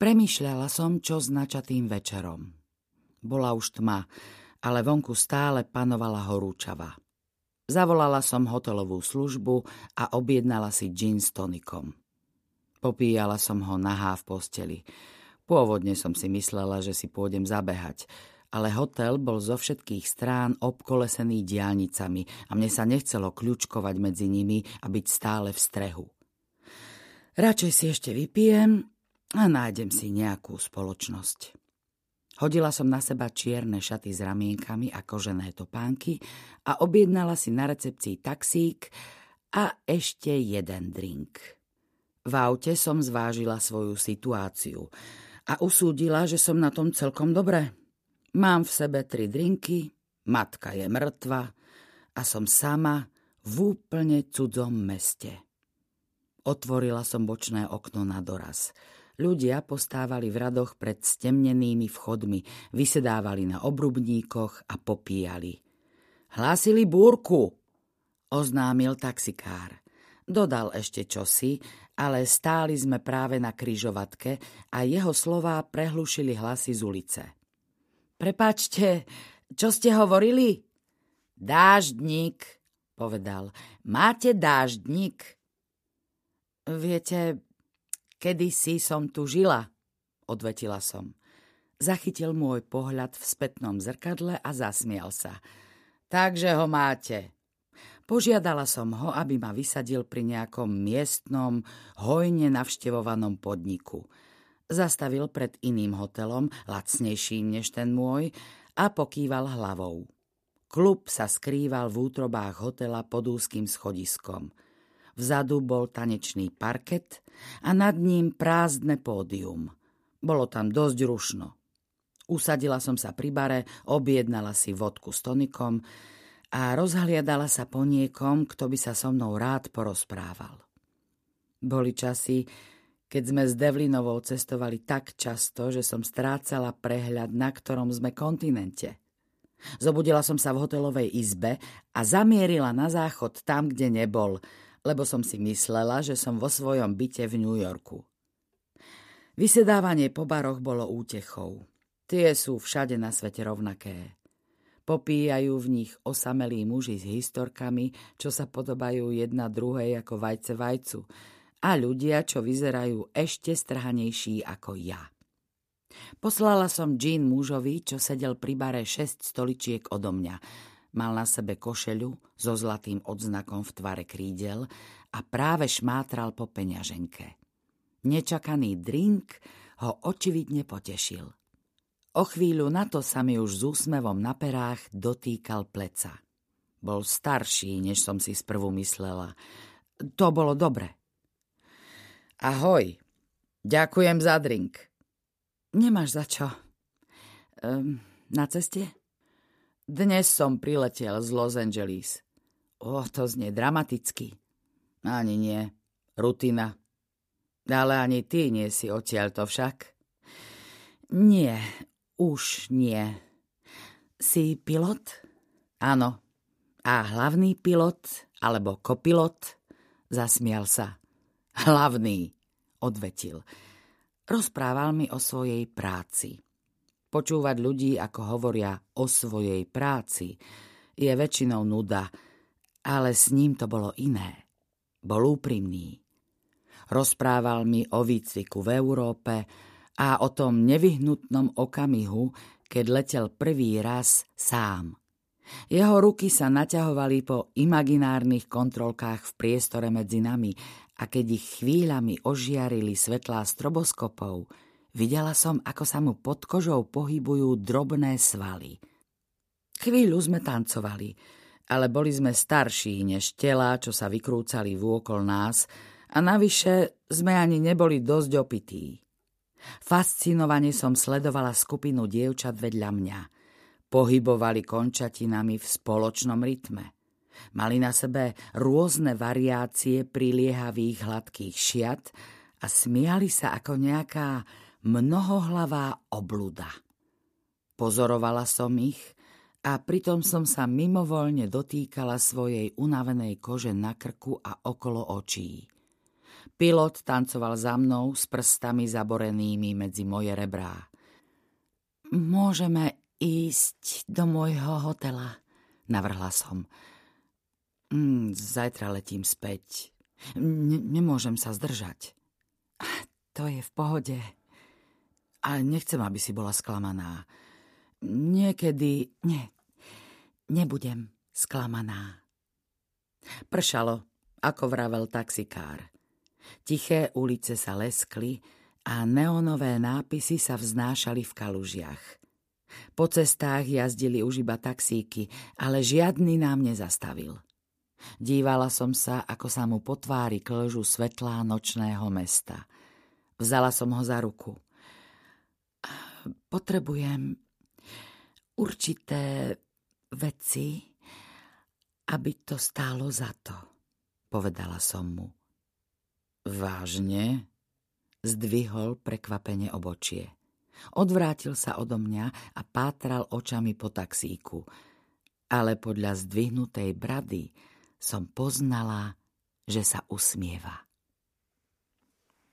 Premýšľala som, čo s načatým večerom. Bola už tma, ale vonku stále panovala horúčava. Zavolala som hotelovú službu a objednala si gin s tonikom. Popíjala som ho nahá v posteli. Pôvodne som si myslela, že si pôjdem zabehať, ale hotel bol zo všetkých strán obkolesený diálnicami a mne sa nechcelo kľúčkovať medzi nimi a byť stále v strehu. Radšej si ešte vypijem a nájdem si nejakú spoločnosť. Hodila som na seba čierne šaty s ramienkami a kožené topánky a objednala si na recepcii taxík a ešte jeden drink. V aute som zvážila svoju situáciu a usúdila, že som na tom celkom dobre. Mám v sebe tri drinky, matka je mŕtva a som sama v úplne cudzom meste. Otvorila som bočné okno na doraz. Ľudia postávali v radoch pred stemnenými vchodmi, vysedávali na obrubníkoch a popíjali. Hlásili búrku, oznámil taxikár. Dodal ešte čosi, ale stáli sme práve na kryžovatke a jeho slová prehlušili hlasy z ulice. Prepačte, čo ste hovorili? Dáždnik, povedal. Máte dáždnik? Viete, Kedy si som tu žila, odvetila som. Zachytil môj pohľad v spätnom zrkadle a zasmial sa. Takže ho máte. Požiadala som ho, aby ma vysadil pri nejakom miestnom, hojne navštevovanom podniku. Zastavil pred iným hotelom, lacnejším než ten môj, a pokýval hlavou. Klub sa skrýval v útrobách hotela pod úzkým schodiskom – Vzadu bol tanečný parket a nad ním prázdne pódium. Bolo tam dosť rušno. Usadila som sa pri bare, objednala si vodku s tonikom a rozhliadala sa po niekom, kto by sa so mnou rád porozprával. Boli časy, keď sme s Devlinovou cestovali tak často, že som strácala prehľad, na ktorom sme kontinente. Zobudila som sa v hotelovej izbe a zamierila na záchod tam, kde nebol – lebo som si myslela, že som vo svojom byte v New Yorku. Vysedávanie po baroch bolo útechou. Tie sú všade na svete rovnaké. Popíjajú v nich osamelí muži s historkami, čo sa podobajú jedna druhej ako vajce vajcu a ľudia, čo vyzerajú ešte strhanejší ako ja. Poslala som Jean mužovi, čo sedel pri bare šesť stoličiek odo mňa Mal na sebe košeľu so zlatým odznakom v tvare krídel a práve šmátral po peňaženke. Nečakaný drink ho očividne potešil. O chvíľu na to sa mi už s úsmevom na perách dotýkal pleca. Bol starší, než som si sprvu myslela. To bolo dobre. Ahoj, ďakujem za drink. Nemáš za čo. Um, na ceste? Dnes som priletel z Los Angeles. O, to znie dramaticky. Ani nie. Rutina. Ale ani ty nie si odtiaľ to však. Nie, už nie. Si pilot? Áno. A hlavný pilot, alebo kopilot? Zasmial sa. Hlavný, odvetil. Rozprával mi o svojej práci. Počúvať ľudí, ako hovoria o svojej práci, je väčšinou nuda, ale s ním to bolo iné. Bol úprimný. Rozprával mi o výcviku v Európe a o tom nevyhnutnom okamihu, keď letel prvý raz sám. Jeho ruky sa naťahovali po imaginárnych kontrolkách v priestore medzi nami a keď ich chvíľami ožiarili svetlá stroboskopov, Videla som, ako sa mu pod kožou pohybujú drobné svaly. Chvíľu sme tancovali, ale boli sme starší než tela, čo sa vykrúcali vôkol nás a navyše sme ani neboli dosť opití. Fascinovane som sledovala skupinu dievčat vedľa mňa. Pohybovali končatinami v spoločnom rytme. Mali na sebe rôzne variácie priliehavých hladkých šiat a smiali sa ako nejaká mnohohlavá obluda. Pozorovala som ich a pritom som sa mimovoľne dotýkala svojej unavenej kože na krku a okolo očí. Pilot tancoval za mnou s prstami zaborenými medzi moje rebrá. Môžeme ísť do môjho hotela, navrhla som. Mm, zajtra letím späť. N- nemôžem sa zdržať. To je v pohode. A nechcem, aby si bola sklamaná. Niekedy... Nie, nebudem sklamaná. Pršalo, ako vravel taxikár. Tiché ulice sa leskli a neonové nápisy sa vznášali v kalužiach. Po cestách jazdili už iba taxíky, ale žiadny nám nezastavil. Dívala som sa, ako sa mu po tvári klžu svetlá nočného mesta. Vzala som ho za ruku. Potrebujem určité veci, aby to stálo za to, povedala som mu. Vážne? Zdvihol prekvapene obočie. Odvrátil sa odo mňa a pátral očami po taxíku. Ale podľa zdvihnutej brady som poznala, že sa usmieva.